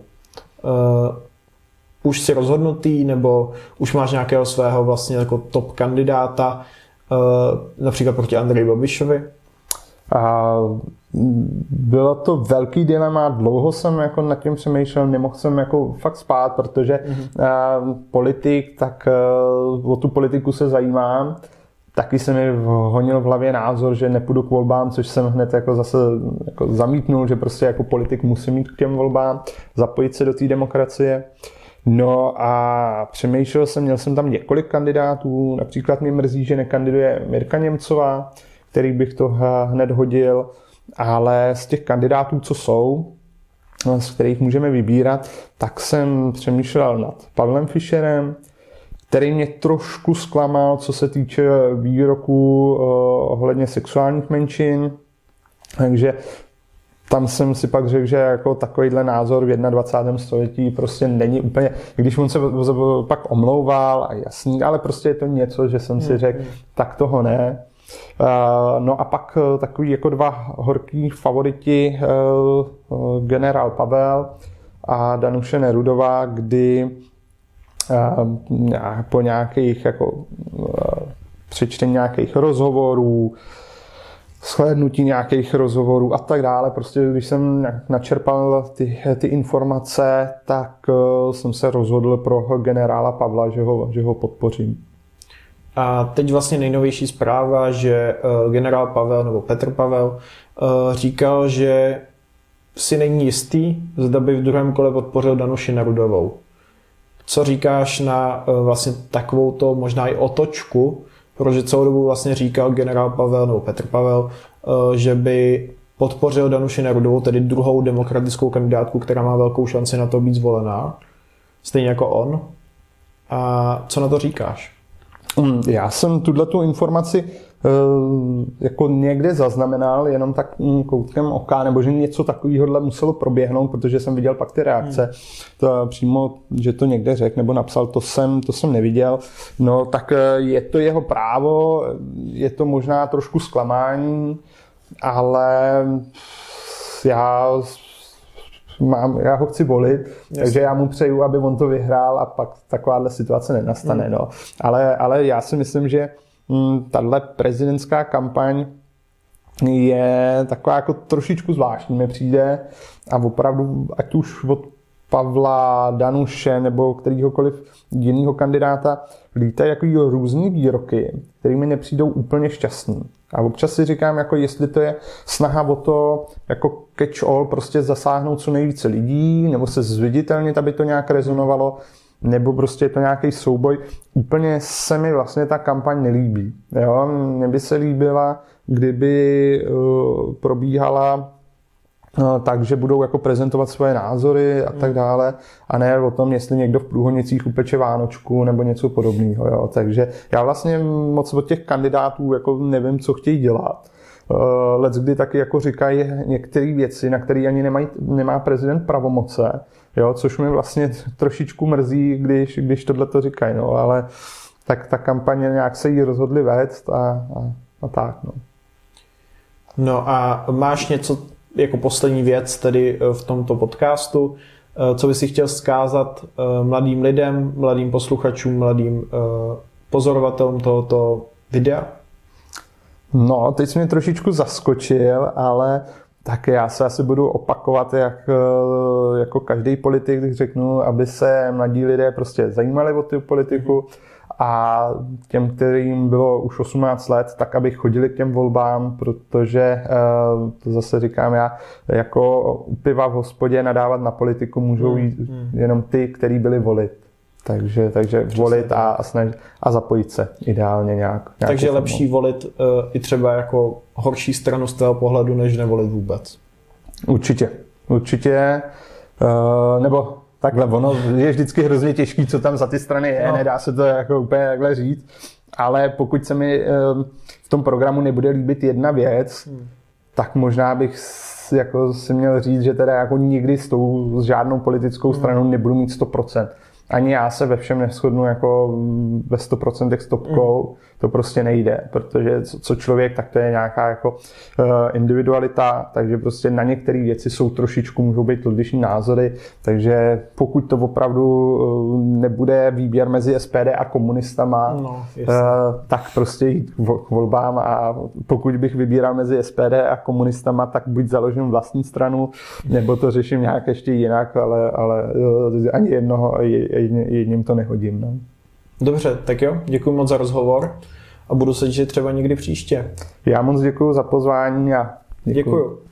Už si rozhodnutý, nebo už máš nějakého svého vlastně jako top kandidáta, uh, například proti Andreji Babišovi? A bylo to velký dilema, dlouho jsem jako nad tím přemýšlel, nemohl jsem jako fakt spát, protože mm-hmm. uh, politik, tak uh, o tu politiku se zajímám. Taky se mi honil v hlavě názor, že nepůjdu k volbám, což jsem hned jako zase jako zamítnul, že prostě jako politik musí mít k těm volbám, zapojit se do té demokracie. Uh, No a přemýšlel jsem, měl jsem tam několik kandidátů, například mi mrzí, že nekandiduje Mirka Němcová, který bych to hned hodil, ale z těch kandidátů, co jsou, z kterých můžeme vybírat, tak jsem přemýšlel nad Pavlem Fischerem, který mě trošku zklamal, co se týče výroků eh, ohledně sexuálních menšin. Takže tam jsem si pak řekl, že jako takovýhle názor v 21. století prostě není úplně, když on se pak omlouval a jasný, ale prostě je to něco, že jsem si hmm, řekl, tak toho ne. No a pak eh, takový jako dva horký favoriti, eh, generál Pavel a Danuše Nerudová, kdy eh, po nějakých jako přečtení nějakých rozhovorů, shlédnutí nějakých rozhovorů a tak dále. Prostě když jsem načerpal ty, ty informace, tak uh, jsem se rozhodl pro generála Pavla, že ho, že ho podpořím. A teď vlastně nejnovější zpráva, že uh, generál Pavel nebo Petr Pavel uh, říkal, že si není jistý, zda by v druhém kole podpořil Danuši Nerudovou. Co říkáš na vlastně takovou to možná i otočku, protože celou dobu vlastně říkal generál Pavel nebo Petr Pavel, uh, že by podpořil Danuši Nerudovou, tedy druhou demokratickou kandidátku, která má velkou šanci na to být zvolená, stejně jako on. A co na to říkáš? Mm, já jsem tuhle tu informaci eh, jako někde zaznamenal, jenom tak mm, koutkem oka, nebo že něco takového muselo proběhnout, protože jsem viděl pak ty reakce. Hmm. To přímo, že to někde řekl nebo napsal, to jsem, to jsem neviděl. No tak eh, je to jeho právo, je to možná trošku zklamání, ale já mám, já ho chci volit, Jasně. takže já mu přeju, aby on to vyhrál a pak takováhle situace nenastane. Hmm. No. Ale, ale já si myslím, že tahle prezidentská kampaň je taková jako trošičku zvláštní, mi přijde a opravdu, ať už od Pavla Danuše nebo kterýhokoliv jiného kandidáta lítají jako různý výroky, které mi nepřijdou úplně šťastný. A občas si říkám, jako jestli to je snaha o to, jako catch all, prostě zasáhnout co nejvíce lidí, nebo se zviditelnit, aby to nějak rezonovalo, nebo prostě je to nějaký souboj. Úplně se mi vlastně ta kampaň nelíbí. Jo? Mně by se líbila, kdyby uh, probíhala takže budou jako prezentovat svoje názory a tak dále a ne o tom, jestli někdo v průhonicích upeče Vánočku nebo něco podobného. Jo. Takže já vlastně moc od těch kandidátů jako nevím, co chtějí dělat. Uh, Let's kdy taky jako říkají některé věci, na které ani nemají, nemá prezident pravomoce, jo, což mi vlastně trošičku mrzí, když, když tohle to říkají, no, ale tak ta kampaně nějak se jí rozhodli vést a, a, a tak. No. no a máš něco jako poslední věc tedy eh, v tomto podcastu, eh, co by si chtěl zkázat eh, mladým lidem, mladým posluchačům, mladým pozorovatelům tohoto videa? No, teď jsi mě trošičku zaskočil, ale tak já se asi budu opakovat, jak jako každý politik, řeknu, aby se mladí lidé prostě zajímali o tu politiku, mm-hmm a těm, kterým bylo už 18 let, tak aby chodili k těm volbám, protože eh, to zase říkám já, jako piva v hospodě nadávat na politiku můžou hmm, jít hmm. jenom ty, kteří byli volit. Takže, takže volit a, a, snaž, a zapojit se ideálně nějak. Takže lepší volit uh, i třeba jako horší stranu z toho pohledu, než nevolit vůbec. Určitě. Určitě. Uh, nebo takhle, ono je vždycky hrozně těžký, co tam za ty strany je, no. nedá se to jako úplně takhle říct, ale pokud se mi ehm, v tom programu nebude líbit jedna věc, hmm. tak možná bych jako si měl říct, že teda jako nikdy s tou s žádnou politickou hmm. stranou nebudu mít 100% ani já se ve všem neschodnu jako ve 100% s topkou, mm. to prostě nejde, protože co člověk, tak to je nějaká jako uh, individualita, takže prostě na některé věci jsou trošičku, můžou být odlišní názory, takže pokud to opravdu uh, nebude výběr mezi SPD a komunistama, no, uh, tak prostě jít k volbám. A pokud bych vybíral mezi SPD a komunistama, tak buď založím vlastní stranu, nebo to řeším nějak ještě jinak, ale, ale uh, ani jednoho, jedním to nehodím. No. Dobře, tak jo, děkuji moc za rozhovor a budu se těšit třeba někdy příště. Já moc děkuji za pozvání a děkuji. děkuji.